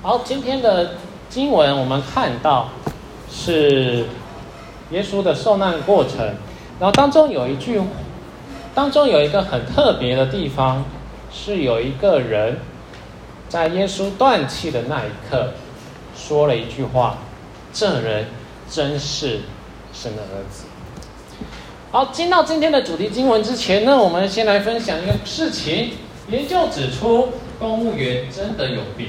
好，今天的经文我们看到是耶稣的受难过程，然后当中有一句，当中有一个很特别的地方，是有一个人在耶稣断气的那一刻说了一句话：“这人真是神的儿子。”好，进到今天的主题经文之前呢，我们先来分享一个事情。研究指出，公务员真的有病。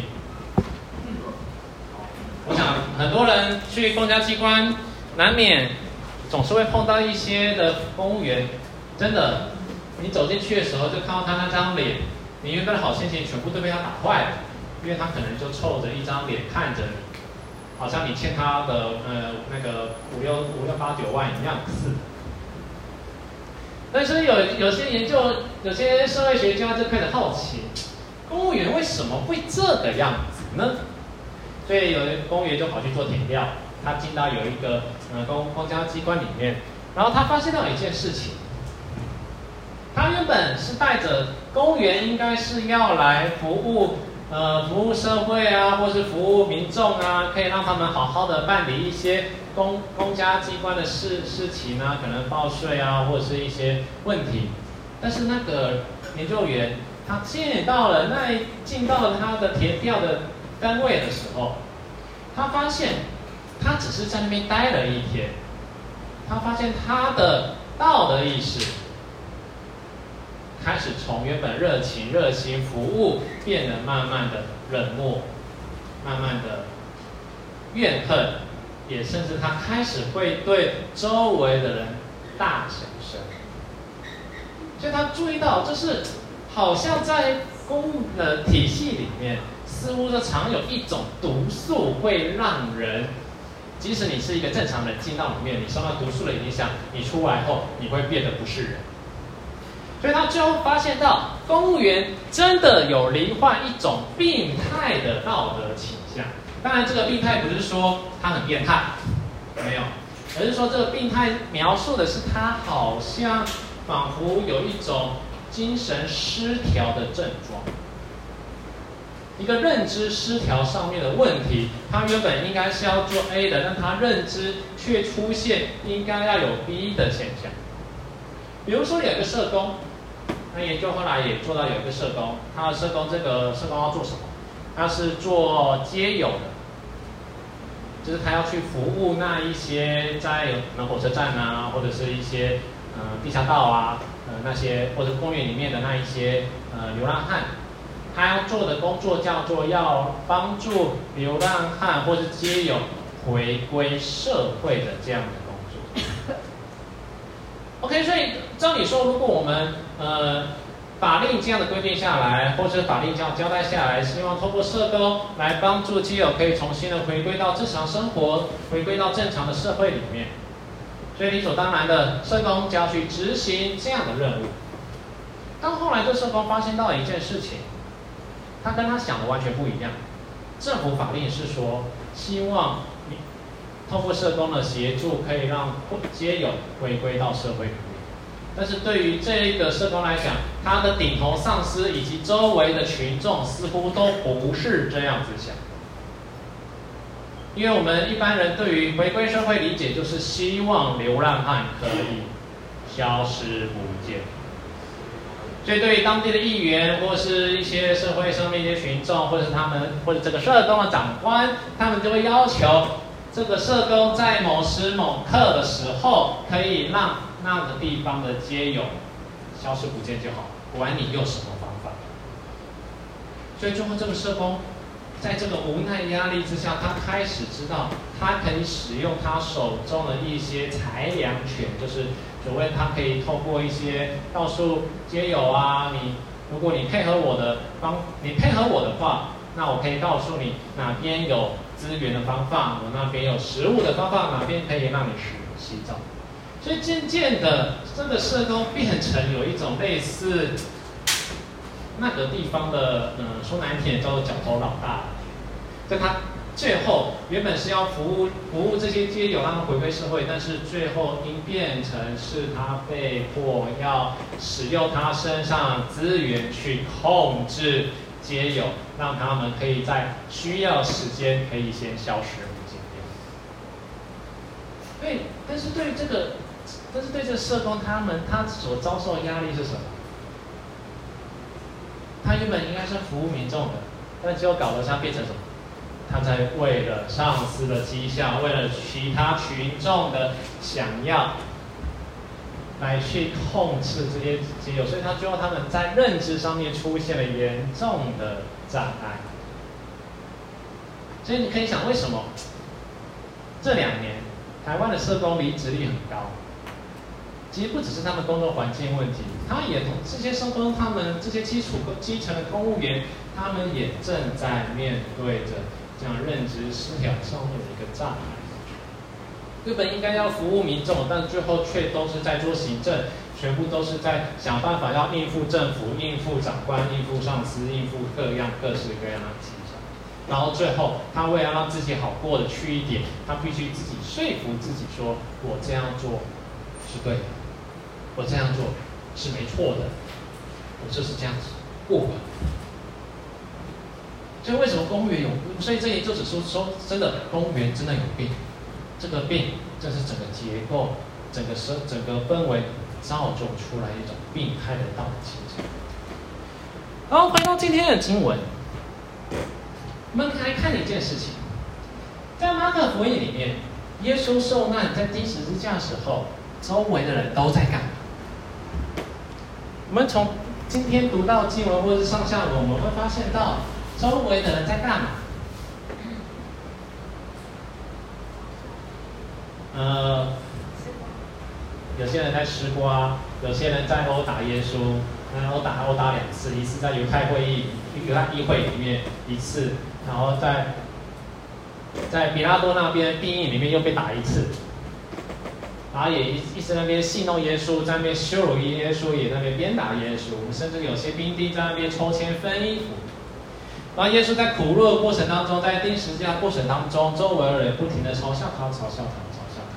我想很多人去公家机关，难免总是会碰到一些的公务员。真的，你走进去的时候，就看到他那张脸，你原本的好心情全部都被他打坏了，因为他可能就臭着一张脸看着你，好像你欠他的呃那个五六五六八九万一样似的。但是有有些研究，有些社会学家就开始好奇，公务员为什么会这个样子呢？所以有的公务员就跑去做田调，他进到有一个呃公公交机关里面，然后他发现到一件事情，他原本是带着公务员应该是要来服务呃服务社会啊，或是服务民众啊，可以让他们好好的办理一些公公家机关的事事情啊，可能报税啊，或者是一些问题，但是那个研究员他进到了那进到了他的田调的。单位的时候，他发现他只是在那边待了一天，他发现他的道德意识开始从原本热情、热心服务，变得慢慢的冷漠，慢慢的怨恨，也甚至他开始会对周围的人大声声。所以他注意到，就是好像在公务的体系里面。似乎是常有一种毒素会让人，即使你是一个正常人，进到里面，你受到毒素的影响，你出来后你会变得不是人。所以他最后发现到，公务员真的有罹患一种病态的道德倾向。当然，这个病态不是说他很变态，没有，而是说这个病态描述的是他好像仿佛有一种精神失调的症状。一个认知失调上面的问题，他原本应该是要做 A 的，但他认知却出现应该要有 B 的现象。比如说有一个社工，那研究后来也做到有一个社工，他的社工这个社工要做什么？他是做街友的，就是他要去服务那一些在那火车站啊，或者是一些呃地下道啊，呃那些或者公园里面的那一些呃流浪汉。他要做的工作叫做要帮助流浪汉或是街友回归社会的这样的工作。OK，所以照理说，如果我们呃法令这样的规定下来，或者法令这样交代下来，希望透过社工来帮助街友可以重新的回归到日常生活，回归到正常的社会里面。所以理所当然的，社工就要去执行这样的任务。但后来，这社工发现到了一件事情。他跟他想的完全不一样。政府法令是说，希望你透过社工的协助，可以让街友回归到社会。但是对于这一个社工来讲，他的顶头上司以及周围的群众似乎都不是这样子想。因为我们一般人对于回归社会理解，就是希望流浪汉可以消失不见。所以，对于当地的议员，或是一些社会上面一些群众，或者是他们，或者这个社工的长官，他们就会要求这个社工在某时某刻的时候，可以让那个地方的街友消失不见就好，管你用什么方法。所以，最后这个社工在这个无奈压力之下，他开始知道，他可以使用他手中的一些裁量权，就是。所谓他可以透过一些告诉街友啊，你如果你配合我的方，你配合我的话，那我可以告诉你哪边有资源的方法，我那边有食物的方法，哪边可以让你洗洗澡。所以渐渐的，这个社工变成有一种类似那个地方的，嗯，说难听点叫做角头老大，在他。最后原本是要服务服务这些街友，让他们回归社会，但是最后因变成是他被迫要使用他身上资源去控制街友，让他们可以在需要时间可以先消失不见。对，但是对这个，但是对这个社工他们，他所遭受的压力是什么？他原本应该是服务民众的，但结果搞得他变成什么？他在为了上司的绩效，为了其他群众的想要，来去控制这些基友，所以他最后他们在认知上面出现了严重的障碍。所以你可以想，为什么这两年台湾的社工离职率很高？其实不只是他们工作环境问题，他也同这些社工，他们这些基础基层的公务员，他们也正在面对着这样认知失调上面的一个障碍。日本应该要服务民众，但最后却都是在做行政，全部都是在想办法要应付政府、应付长官、应付上司、应付各样各式各样的。然后最后，他为了让自己好过得去一点，他必须自己说服自己说：“我这样做是对的，我这样做是没错的，我就是这样子过的。”所以为什么公务员有？所以这里就只说说真的，公务员真的有病。这个病，这是整个结构、整个生、整个氛围造就出来一种病态的道德形成。好，回到今天的经文，我们来看一件事情，在马可福音里面，耶稣受难在钉十字架的时候，周围的人都在干嘛？我们从今天读到经文或者是上下文，我们会发现到周围的人在干嘛？呃，有些人在吃瓜，有些人在殴打耶稣，然后打殴打两次，一次在犹太会议、犹太议会里面一次，然后在在比拉多那边兵营里面又被打一次，然后也一一直那边戏弄耶稣，在那边羞辱耶稣，也在那边鞭打耶稣，我们甚至有些兵丁在那边抽签分衣服，然后耶稣在苦路的过程当中，在钉十字架过程当中，周围的人不停的嘲笑他，嘲笑他。嘲笑他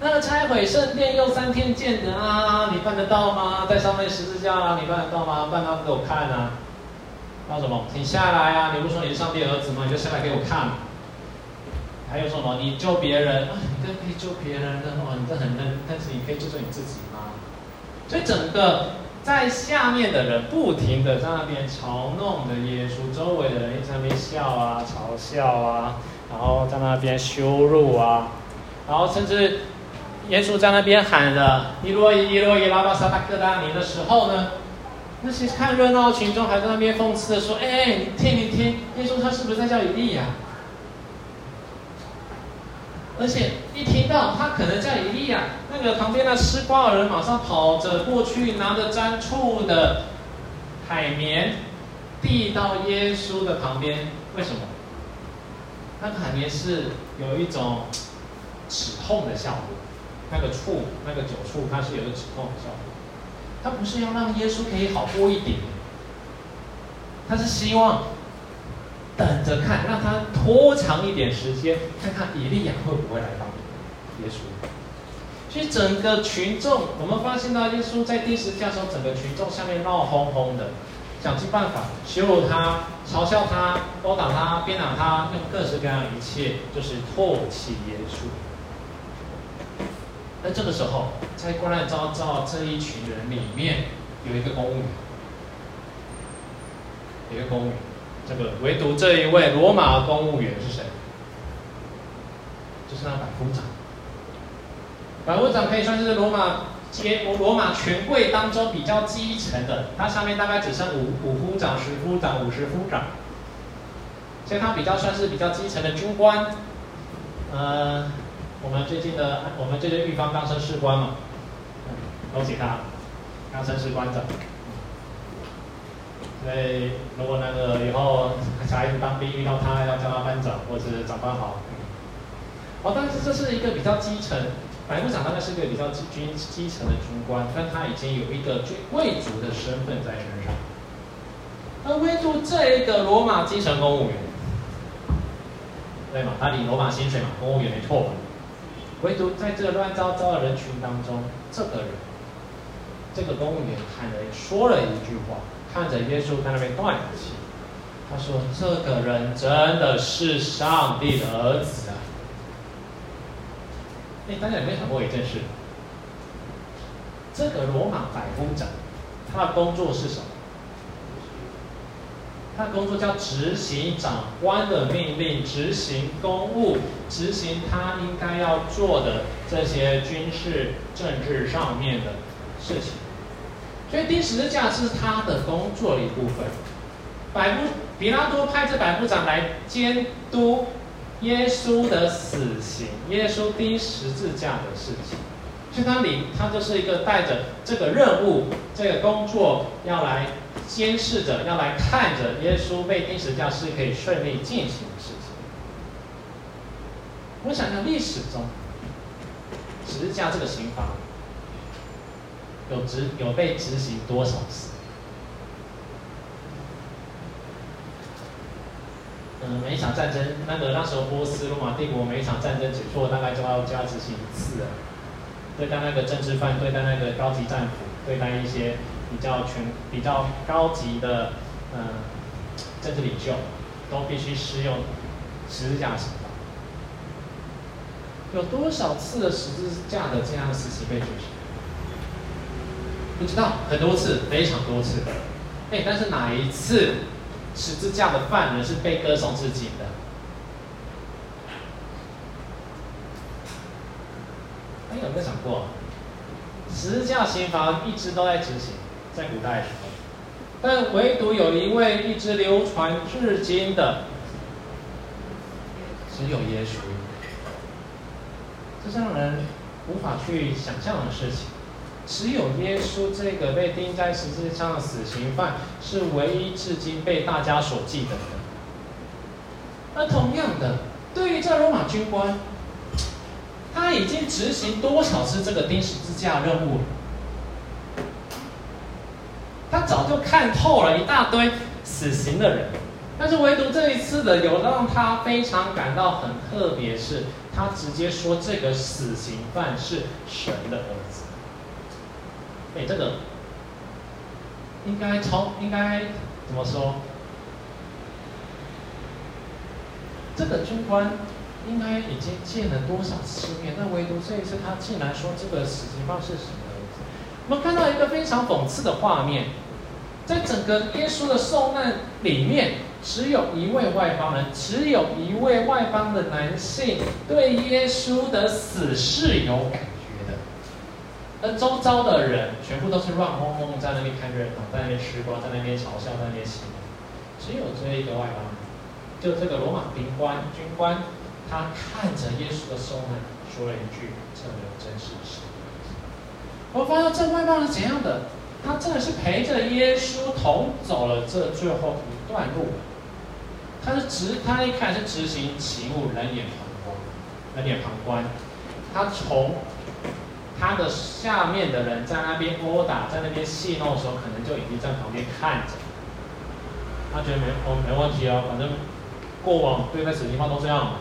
那个拆毁圣殿又三天建的啊，你办得到吗？在上面十字架啊，你办得到吗？办到给我看啊！还有什么？请下来啊！你不说你是上帝儿子吗？你就下来给我看。还有什么？你救别人啊？你这可以救别人的话，你这很嫩，但是你可以救救你自己吗？所以整个在下面的人不停的在那边嘲弄着耶稣，周围的人也在那边笑啊、嘲笑啊，然后在那边羞辱啊，然后甚至。耶稣在那边喊着“伊洛伊，伊洛伊，拉巴撒达克达尼”的时候呢，那些看热闹群众还在那边讽刺的说：“哎，你听，你听，耶稣他是不是在叫以利亚？而且一听到他可能叫以利亚，那个旁边的吃瓜的人马上跑着过去，拿着沾醋的海绵递到耶稣的旁边。为什么？那个海绵是有一种止痛的效果。”那个醋，那个酒醋，它是有止痛的效果。它不是要让耶稣可以好过一点，他是希望等着看，让他拖长一点时间，看看以利亚会不会来帮耶稣。所以整个群众，我们发现到耶稣在第十架时候，整个群众下面闹哄哄的，想尽办法羞辱他、嘲笑他、殴打他、鞭打他，用各式各样一切，就是唾弃耶稣。那这个时候，在关爱昭昭这一群人里面，有一个公务员，有一个公务员，这个唯独这一位罗马公务员是谁？就是那百夫长。百夫长可以算是罗马阶罗马权贵当中比较基层的，他上面大概只剩五五夫长、十夫长、五十夫长，所以他比较算是比较基层的军官，呃。我们最近的，我们最近预防刚升士官嘛，恭喜他，刚升士官长。所以如果那个以后小孩子当兵遇到他，要叫他班长或者是长官好。哦，但是这是一个比较基层，百夫长大概是个比较基军基层的军官，但他已经有一个贵贵族的身份在身上。而唯独这一个罗马基层公务员，对嘛？他领罗马薪水嘛，公务员没错。唯独在这个乱糟糟的人群当中，这个人，这个公务员看着说了一句话，看着耶稣在那边断气，他说：“这个人真的是上帝的儿子！”大家有没有想过一件事？这个罗马百夫长，他的工作是什么？他的工作叫执行长官的命令，执行公务，执行他应该要做的这些军事、政治上面的事情。所以钉十字架是他的工作的一部分。百夫比拉多派这百夫长来监督耶稣的死刑，耶稣钉十字架的事情。所以他里他就是一个带着这个任务、这个工作要来。监视着，要来看着耶稣被钉十字架是可以顺利进行的事情。我想想历史中，十字架这个刑罚有执有被执行多少次？嗯，每一场战争，那个那时候波斯罗马帝国每一场战争结束，大概就要就要执行一次了。对待那个政治犯，对待那个高级战俘，对待一些。比较全比较高级的，嗯、政治领袖都必须施用十字架刑罚。有多少次的十字架的这样的死刑被执行？不知道，很多次，非常多次。哎，但是哪一次十字架的犯人是被歌颂致敬的？哎，有没有想过，十字架刑罚一直都在执行？在古代，但唯独有一位一直流传至今的，只有耶稣。这是让人无法去想象的事情。只有耶稣这个被钉在十字架上的死刑犯，是唯一至今被大家所记得的。而同样的，对于这罗马军官，他已经执行多少次这个钉十字架任务？他早就看透了一大堆死刑的人，但是唯独这一次的有让他非常感到很特别，是他直接说这个死刑犯是神的儿子。哎，这个应该超应该怎么说？这个军官应该已经见了多少世面？但唯独这一次，他竟然说这个死刑犯是神的儿子。我们看到一个非常讽刺的画面。在整个耶稣的受难里面，只有一位外邦人，只有一位外邦的男性对耶稣的死是有感，那周遭的人全部都是乱哄哄在那边看热闹，在那边吃瓜，在那边嘲笑，在那边喜。只有这一个外邦人，就这个罗马兵官军官，他看着耶稣的受难，说了一句：“这没有真实的事。”我发现这外邦人怎样的？他真的是陪着耶稣同走了这最后一段路。他是执，他一开始执行其务，冷眼旁观，冷眼旁观。他从他的下面的人在那边殴打，在那边戏弄的时候，可能就已经在旁边看着。他觉得没哦没问题哦，反正过往对待死刑犯都这样嘛。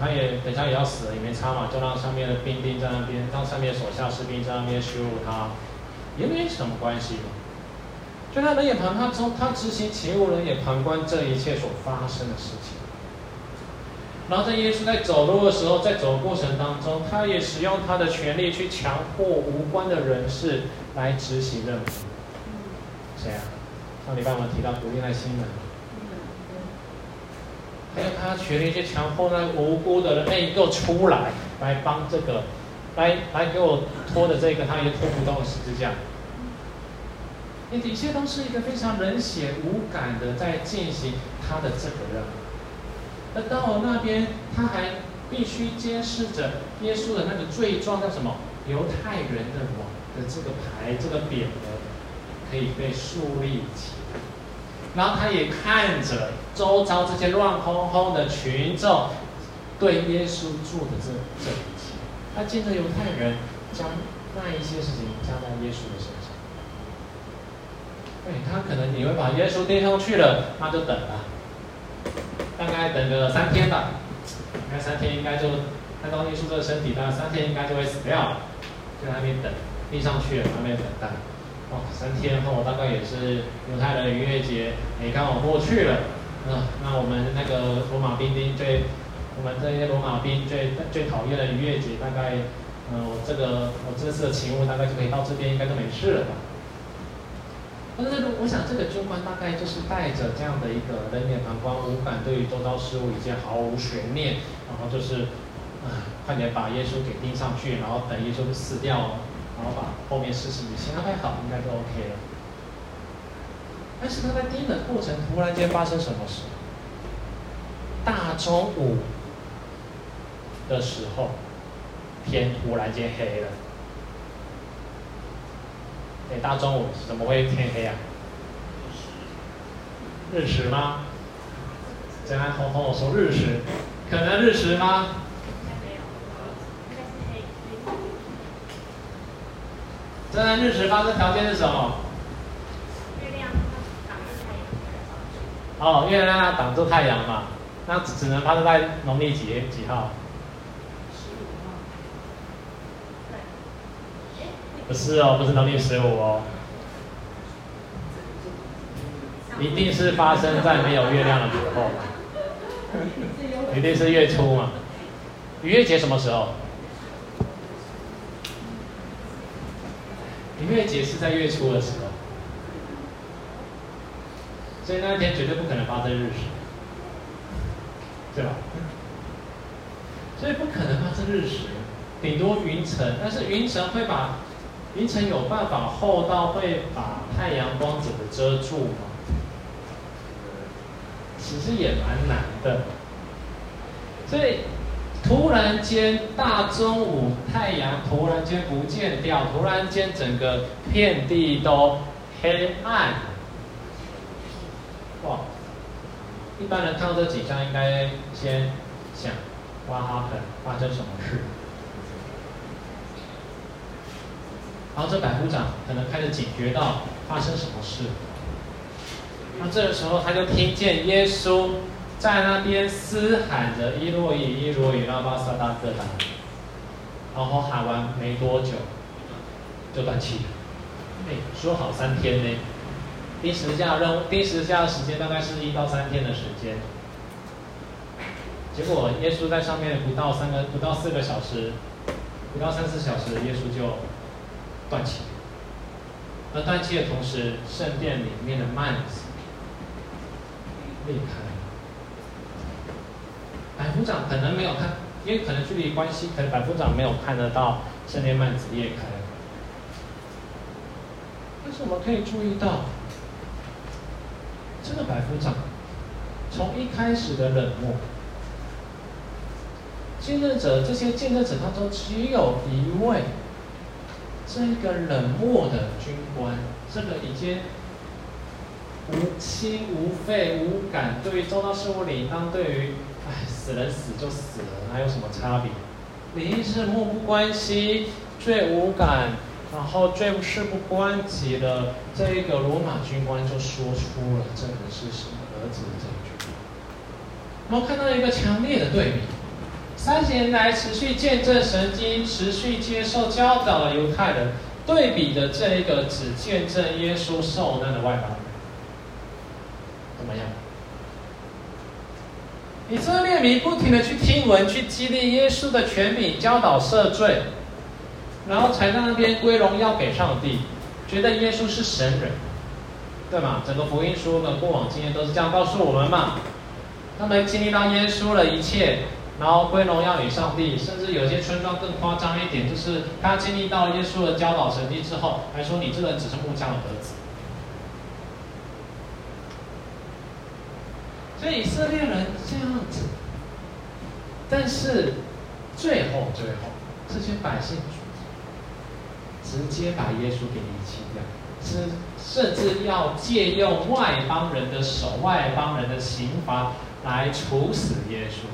他也等下也要死了，也没差嘛，就让上面的兵丁在那边，让上面手下士兵在那边羞辱他。也没什么关系嘛，就他冷眼旁，他从他执行其务，冷眼旁观这一切所发生的事情。然后在耶稣在走路的时候，在走的过程当中，他也使用他的权力去强迫无关的人士来执行任务。谁啊？上礼拜我们提到古利奈西门，还有他权力去强迫那无辜的人，哎，你给我出来，来帮这个。来来给我拖的这个，他也拖不动的十字架。你的确都是一个非常冷血无感的在进行他的这个任务。而到了那边，他还必须监视着耶稣的那个罪状叫什么？犹太人的王的这个牌，这个匾额可以被树立起来。然后他也看着周遭这些乱哄哄的群众对耶稣做的这这一切。他见着犹太人将那一些事情加在耶稣的身上，对，他可能以为把耶稣钉上去了，那就等了，大概等个三天吧，应该三天应该就看到耶稣这个身体，大概三天应该就会死掉了，就在那边等，钉上去了，那边等待。哦，三天后大概也是犹太人的逾越节，也刚好过去了。嗯，那我们那个罗马兵丁最，我们这些罗马兵最最讨厌的逾越节，大概，嗯，我这个我这次的勤务大概就可以到这边，应该就没事了吧？但是我想这个军官大概就是带着这样的一个冷眼旁观、无感，对于周遭事物已经毫无悬念，然后就是。啊，快点把耶稣给钉上去，然后等耶稣死掉，然后把后面事情先安排好，应该就 OK 了。但是他在钉的过程，突然间发生什么事？大中午的时候，天突然间黑了。哎，大中午怎么会天黑啊？日食吗？刚刚彤彤我说日食，可能日食吗？真的日食发生条件是什么？月亮挡住太阳。哦，月亮要挡住太阳嘛，那只能发生在农历几月几号？十五号。对。不是哦，不是农历十五哦。一定是发生在没有月亮的时候。一定是月初嘛？逾越节什么时候？逾越节是在月初的时候，所以那一天绝对不可能发生日食，对吧？所以不可能发生日食，顶多云层，但是云层会把云层有办法厚到会把太阳光整个遮住吗？其实也蛮难的，所以。突然间，大中午太阳突然间不见掉，突然间整个遍地都黑暗。哇！一般人看到这景象，应该先想：哇哈可能发生什么事？然后这百夫长可能开始警觉到发生什么事。那这个时候，他就听见耶稣。在那边嘶喊着“伊洛伊，伊洛伊，拉巴撒大哥达”，然后喊完没多久就断气了。哎，说好三天呢，钉十下任务，钉十下的时间大概是一到三天的时间。结果耶稣在上面不到三个，不到四个小时，不到三四小时，耶稣就断气。而断气的同时，圣殿里面的幔子裂开。百夫长可能没有看，因为可能距离关系，可能百夫长没有看得到圣殿幔子裂开。但是我们可以注意到，这个百夫长从一开始的冷漠，见证者这些见证者当中只有一位，这个冷漠的军官，这个已经无心无肺无感，对于周遭事物理当，对于。唉，死人死就死了，还有什么差别？你是漠不关心、最无感，然后最事不关己的这一个罗马军官就说出了这个是什么儿子的这一句话。我们看到一个强烈的对比：三十年来持续见证神迹、持续接受教导的犹太人，对比的这一个只见证耶稣受难的外邦人，怎么样？以色列民不停的去听闻，去激励耶稣的权柄，教导赦罪，然后才在那边归荣耀给上帝，觉得耶稣是神人，对吗？整个福音书的过往经验都是这样告诉我们嘛。他们经历到耶稣的一切，然后归荣耀与上帝，甚至有些村庄更夸张一点，就是他经历到耶稣的教导神迹之后，还说你这人只是木匠的儿子。所以以色列人这样子，但是最后最后，这些百姓直接把耶稣给遗弃掉，是甚至要借用外邦人的手、外邦人的刑罚来处死耶稣。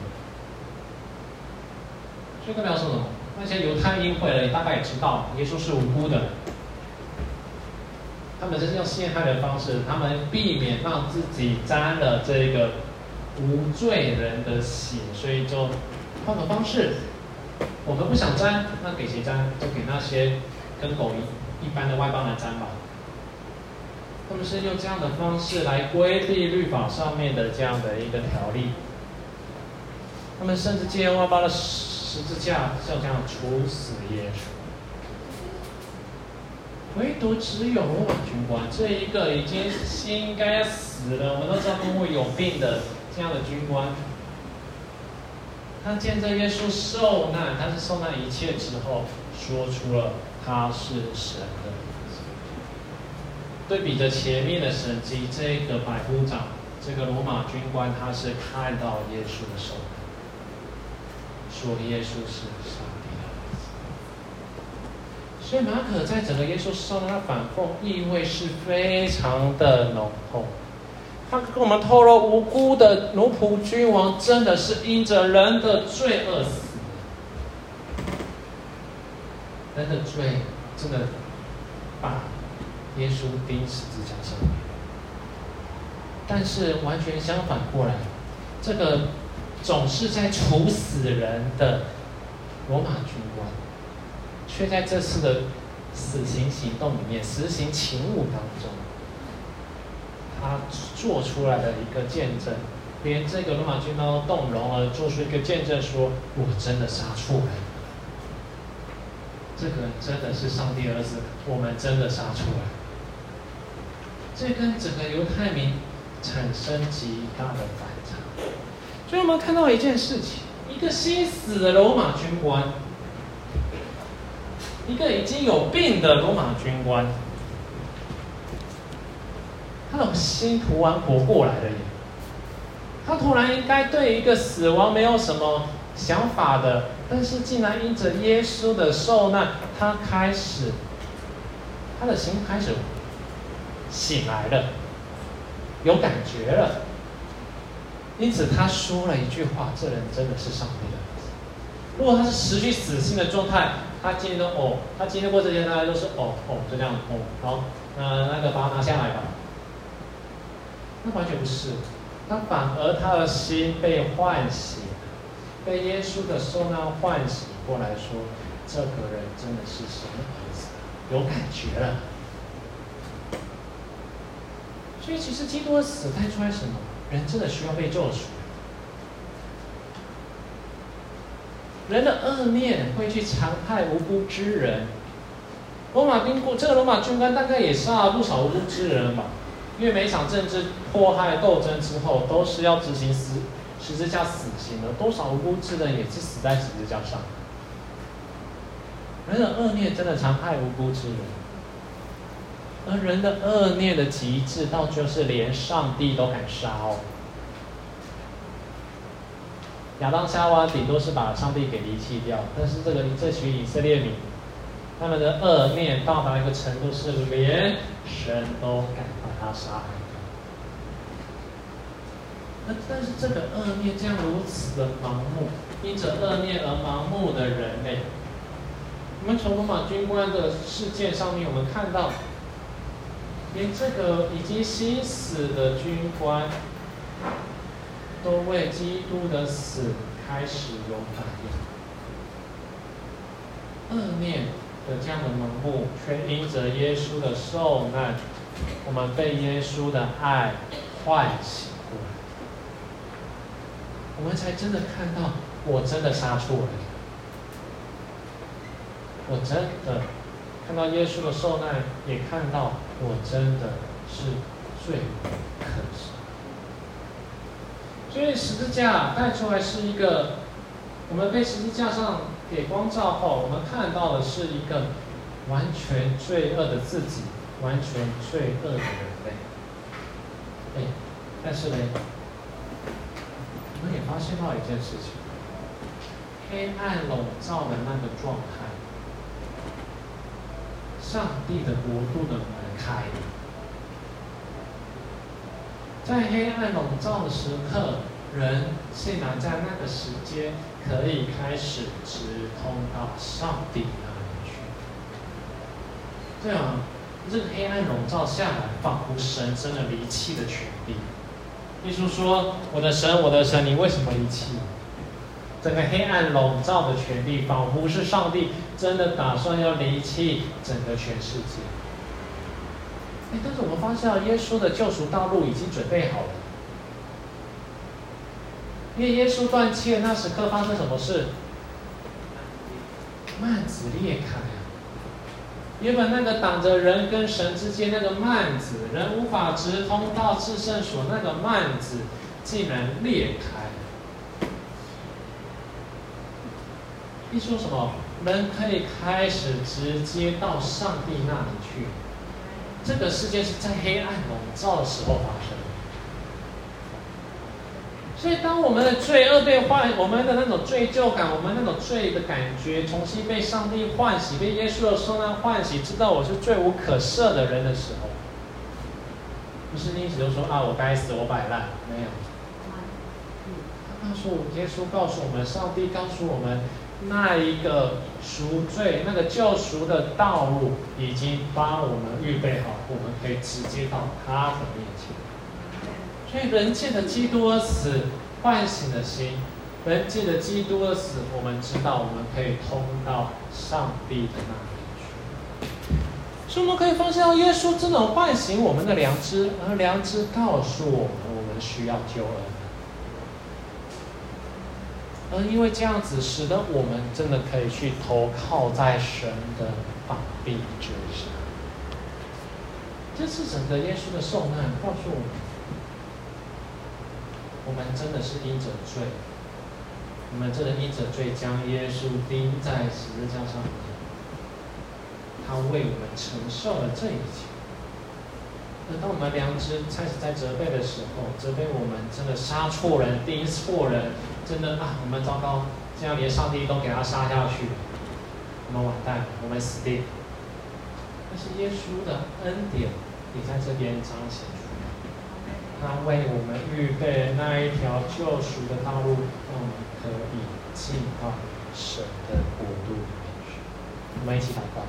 这个描述什么？那些犹太议会的，你大概也知道，耶稣是无辜的。他们这是用陷害的方式，他们避免让自己沾了这个无罪人的血，所以就换个方式，我们不想沾，那给谁沾？就给那些跟狗一一般的外邦人沾吧。他们是用这样的方式来规避律法上面的这样的一个条例。他们甚至借外邦的十字架，就这样处死耶稣。唯独只有罗马军官这一个已经心该死了，我们都知道公务有病的这样的军官，他见证耶稣受难，他是受难一切之后，说出了他是神的。对比着前面的神迹，这个百夫长，这个罗马军官，他是看到耶稣的受难，说耶稣是上帝的儿子。所以马可在整个耶稣受难的反讽意味是非常的浓厚。他跟我们透露，无辜的奴仆君王真的是因着人的罪而死，人的罪真的把。耶稣钉十字架上面，但是完全相反过来，这个总是在处死人的罗马军官，却在这次的死刑行动里面、实行勤务当中，他做出来的一个见证，连这个罗马军官都动容了，做出一个见证说，我真的杀错人，这个人真的是上帝儿子，我们真的杀错了。这跟整个犹太民产生极大的反。所以我们看到一件事情：一个心死的罗马军官，一个已经有病的罗马军官，他的心突然活过来了耶！他突然应该对一个死亡没有什么想法的，但是竟然因着耶稣的受难，他开始，他的心开始。醒来了，有感觉了，因此他说了一句话：“这人真的是上帝的儿子。”如果他是持续死心的状态，他今天都哦，他经历过这些，大家都是哦哦，就这样哦，好，那那个把他拿下来吧。那完全不是，他反而他的心被唤醒，被耶稣的受难唤醒过来说：“这个人真的是神的儿子，有感觉了。”所以，其实基督的死带出来什么？人真的需要被救赎。人的恶念会去残害无辜之人。罗马兵过这个罗马军官大概也杀了不少无辜之人吧？因为每场政治迫害斗争之后，都是要执行死十字架死刑的，多少无辜之人也是死在十字架上。人的恶念真的残害无辜之人。而人的恶念的极致，到就是连上帝都敢杀哦。亚当夏娃顶多是把上帝给离弃掉，但是这个这群以色列民，他们的恶念到达一个程度，是连神都敢把他杀害。那但是这个恶念这样如此的盲目，因着恶念而盲目的人类，我们从罗马军官的事件上面，我们看到。连这个已经心死的军官，都为基督的死开始有反应。恶念的这样的盲目，却因着耶稣的受难，我们被耶稣的爱唤醒过来，我们才真的看到，我真的杀错了，我真的。看到耶稣的受难，也看到我真的是罪不可赦。所以十字架带出来是一个，我们被十字架上给光照后，我们看到的是一个完全罪恶的自己，完全罪恶的人类。哎，但是呢，我们也发现到一件事情：黑暗笼罩的那个状态。上帝的国度的开，在黑暗笼罩的时刻，人竟然在那个时间可以开始直通到上帝那里去。对啊，这个黑暗笼罩下来，仿佛神真的离弃了权利。耶稣说：“我的神，我的神，你为什么离弃？”整个黑暗笼罩的权利，仿佛是上帝真的打算要离弃整个全世界。但是我们发现，耶稣的救赎道路已经准备好了。因为耶稣断气的那时刻发生什么事？幔子裂开啊！原本那个挡着人跟神之间那个幔子，人无法直通到至圣所那个幔子，竟然裂开。一说什么？人可以开始直接到上帝那里去。这个世界是在黑暗笼罩的时候发生。所以，当我们的罪恶被唤，我们的那种罪疚感，我们那种罪的感觉，重新被上帝唤醒，被耶稣的受难唤醒，知道我是罪无可赦的人的时候，不是你一直都说啊，我该死，我摆烂，没有。他告诉耶稣，告诉我们，上帝告诉我们，那一个赎罪、那个救赎的道路，已经帮我们预备好，我们可以直接到他的面前。所以人借着基督的死唤醒了心，人借着基督的死，我们知道我们可以通到上帝的那里去。所以我们可以发现，耶稣真的唤醒我们的良知，而良知告诉我们，我们需要救恩。而因为这样子，使得我们真的可以去投靠在神的膀臂之上。这是整个耶稣的受难告诉我们。我们真的是因着罪，我们真的因着罪将耶稣钉在十字架上面，他为我们承受了这一切。而当我们良知开始在责备的时候，责备我们真的杀错人、钉错人，真的啊，我们糟糕，这样连上帝都给他杀下去，我们完蛋，我们死定。但是耶稣的恩典也在这边彰显出来。他为我们预备那一条救赎的道路，让我们可以进到神的国度里面去。我们一起祷告。